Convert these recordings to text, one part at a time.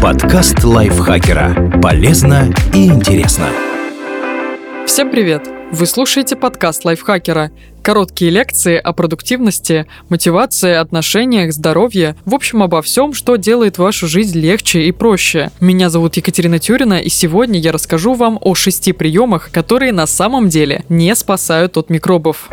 Подкаст лайфхакера. Полезно и интересно. Всем привет! Вы слушаете подкаст лайфхакера. Короткие лекции о продуктивности, мотивации, отношениях, здоровье, в общем обо всем, что делает вашу жизнь легче и проще. Меня зовут Екатерина Тюрина, и сегодня я расскажу вам о шести приемах, которые на самом деле не спасают от микробов.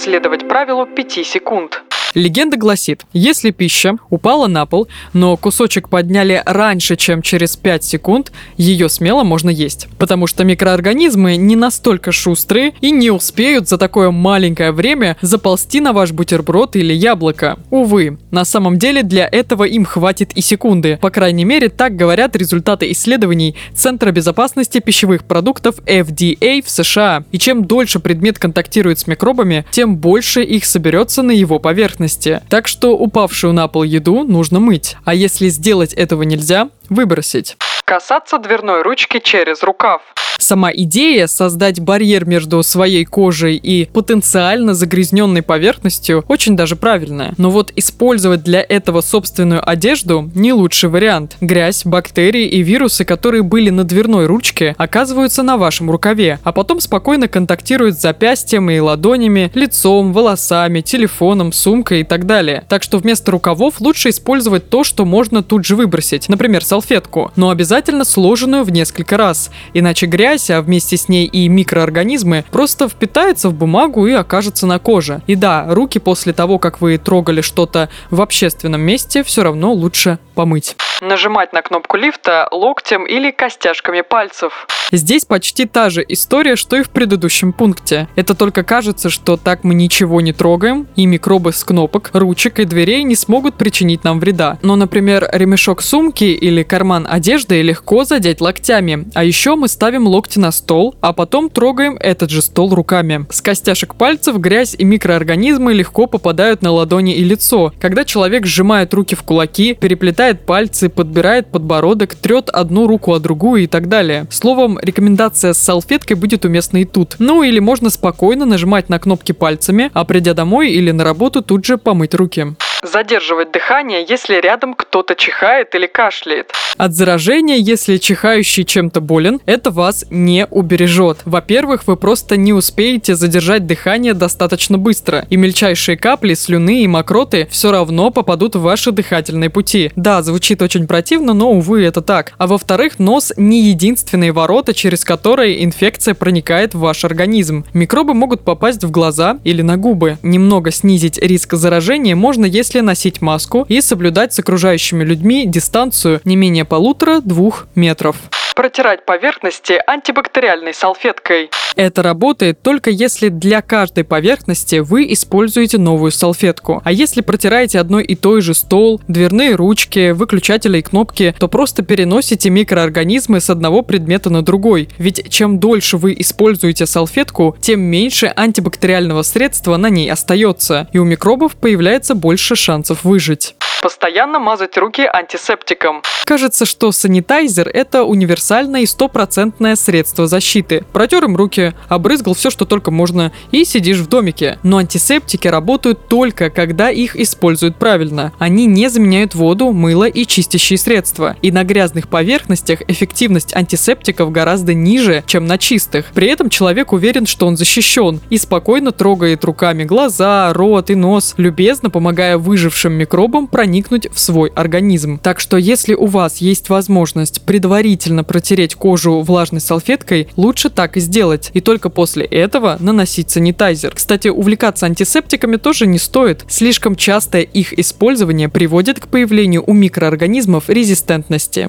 Следовать правилу 5 секунд. Легенда гласит, если пища упала на пол, но кусочек подняли раньше, чем через 5 секунд, ее смело можно есть. Потому что микроорганизмы не настолько шустрые и не успеют за такое маленькое время заползти на ваш бутерброд или яблоко. Увы, на самом деле для этого им хватит и секунды. По крайней мере, так говорят результаты исследований Центра безопасности пищевых продуктов FDA в США. И чем дольше предмет контактирует с микробами, тем больше их соберется на его поверхности поверхности. Так что упавшую на пол еду нужно мыть. А если сделать этого нельзя, выбросить. Касаться дверной ручки через рукав. Сама идея создать барьер между своей кожей и потенциально загрязненной поверхностью очень даже правильная. Но вот использовать для этого собственную одежду не лучший вариант. Грязь, бактерии и вирусы, которые были на дверной ручке, оказываются на вашем рукаве, а потом спокойно контактируют с запястьем и ладонями, лицом, волосами, телефоном, сумкой и так далее. Так что вместо рукавов лучше использовать то, что можно тут же выбросить, например, салфетку, но обязательно сложенную в несколько раз, иначе грязь грязь, а вместе с ней и микроорганизмы, просто впитается в бумагу и окажется на коже. И да, руки после того, как вы трогали что-то в общественном месте, все равно лучше помыть. Нажимать на кнопку лифта локтем или костяшками пальцев. Здесь почти та же история, что и в предыдущем пункте. Это только кажется, что так мы ничего не трогаем, и микробы с кнопок, ручек и дверей не смогут причинить нам вреда. Но, например, ремешок сумки или карман одежды легко задеть локтями. А еще мы ставим локти на стол, а потом трогаем этот же стол руками. С костяшек пальцев грязь и микроорганизмы легко попадают на ладони и лицо. Когда человек сжимает руки в кулаки, переплетает пальцы, подбирает подбородок, трет одну руку о другую и так далее. Словом, рекомендация с салфеткой будет уместна и тут. Ну или можно спокойно нажимать на кнопки пальцами, а придя домой или на работу тут же помыть руки. Задерживать дыхание, если рядом кто-то чихает или кашляет. От заражения, если чихающий чем-то болен, это вас не убережет. Во-первых, вы просто не успеете задержать дыхание достаточно быстро, и мельчайшие капли, слюны и мокроты все равно попадут в ваши дыхательные пути. Да, звучит очень противно, но, увы, это так. А во-вторых, нос не единственные ворота, через которые инфекция проникает в ваш организм. Микробы могут попасть в глаза или на губы. Немного снизить риск заражения можно, если если носить маску и соблюдать с окружающими людьми дистанцию не менее полутора-двух метров протирать поверхности антибактериальной салфеткой. Это работает только если для каждой поверхности вы используете новую салфетку. А если протираете одной и той же стол, дверные ручки, выключатели и кнопки, то просто переносите микроорганизмы с одного предмета на другой. Ведь чем дольше вы используете салфетку, тем меньше антибактериального средства на ней остается, и у микробов появляется больше шансов выжить. Постоянно мазать руки антисептиком. Кажется, что санитайзер – это универсальное и стопроцентное средство защиты. Протер им руки, обрызгал все, что только можно, и сидишь в домике. Но антисептики работают только, когда их используют правильно. Они не заменяют воду, мыло и чистящие средства. И на грязных поверхностях эффективность антисептиков гораздо ниже, чем на чистых. При этом человек уверен, что он защищен и спокойно трогает руками глаза, рот и нос, любезно помогая выжившим микробам проникнуть в свой организм. Так что если у вас есть возможность предварительно протереть кожу влажной салфеткой, лучше так и сделать. И только после этого наносить санитайзер. Кстати, увлекаться антисептиками тоже не стоит. Слишком частое их использование приводит к появлению у микроорганизмов резистентности.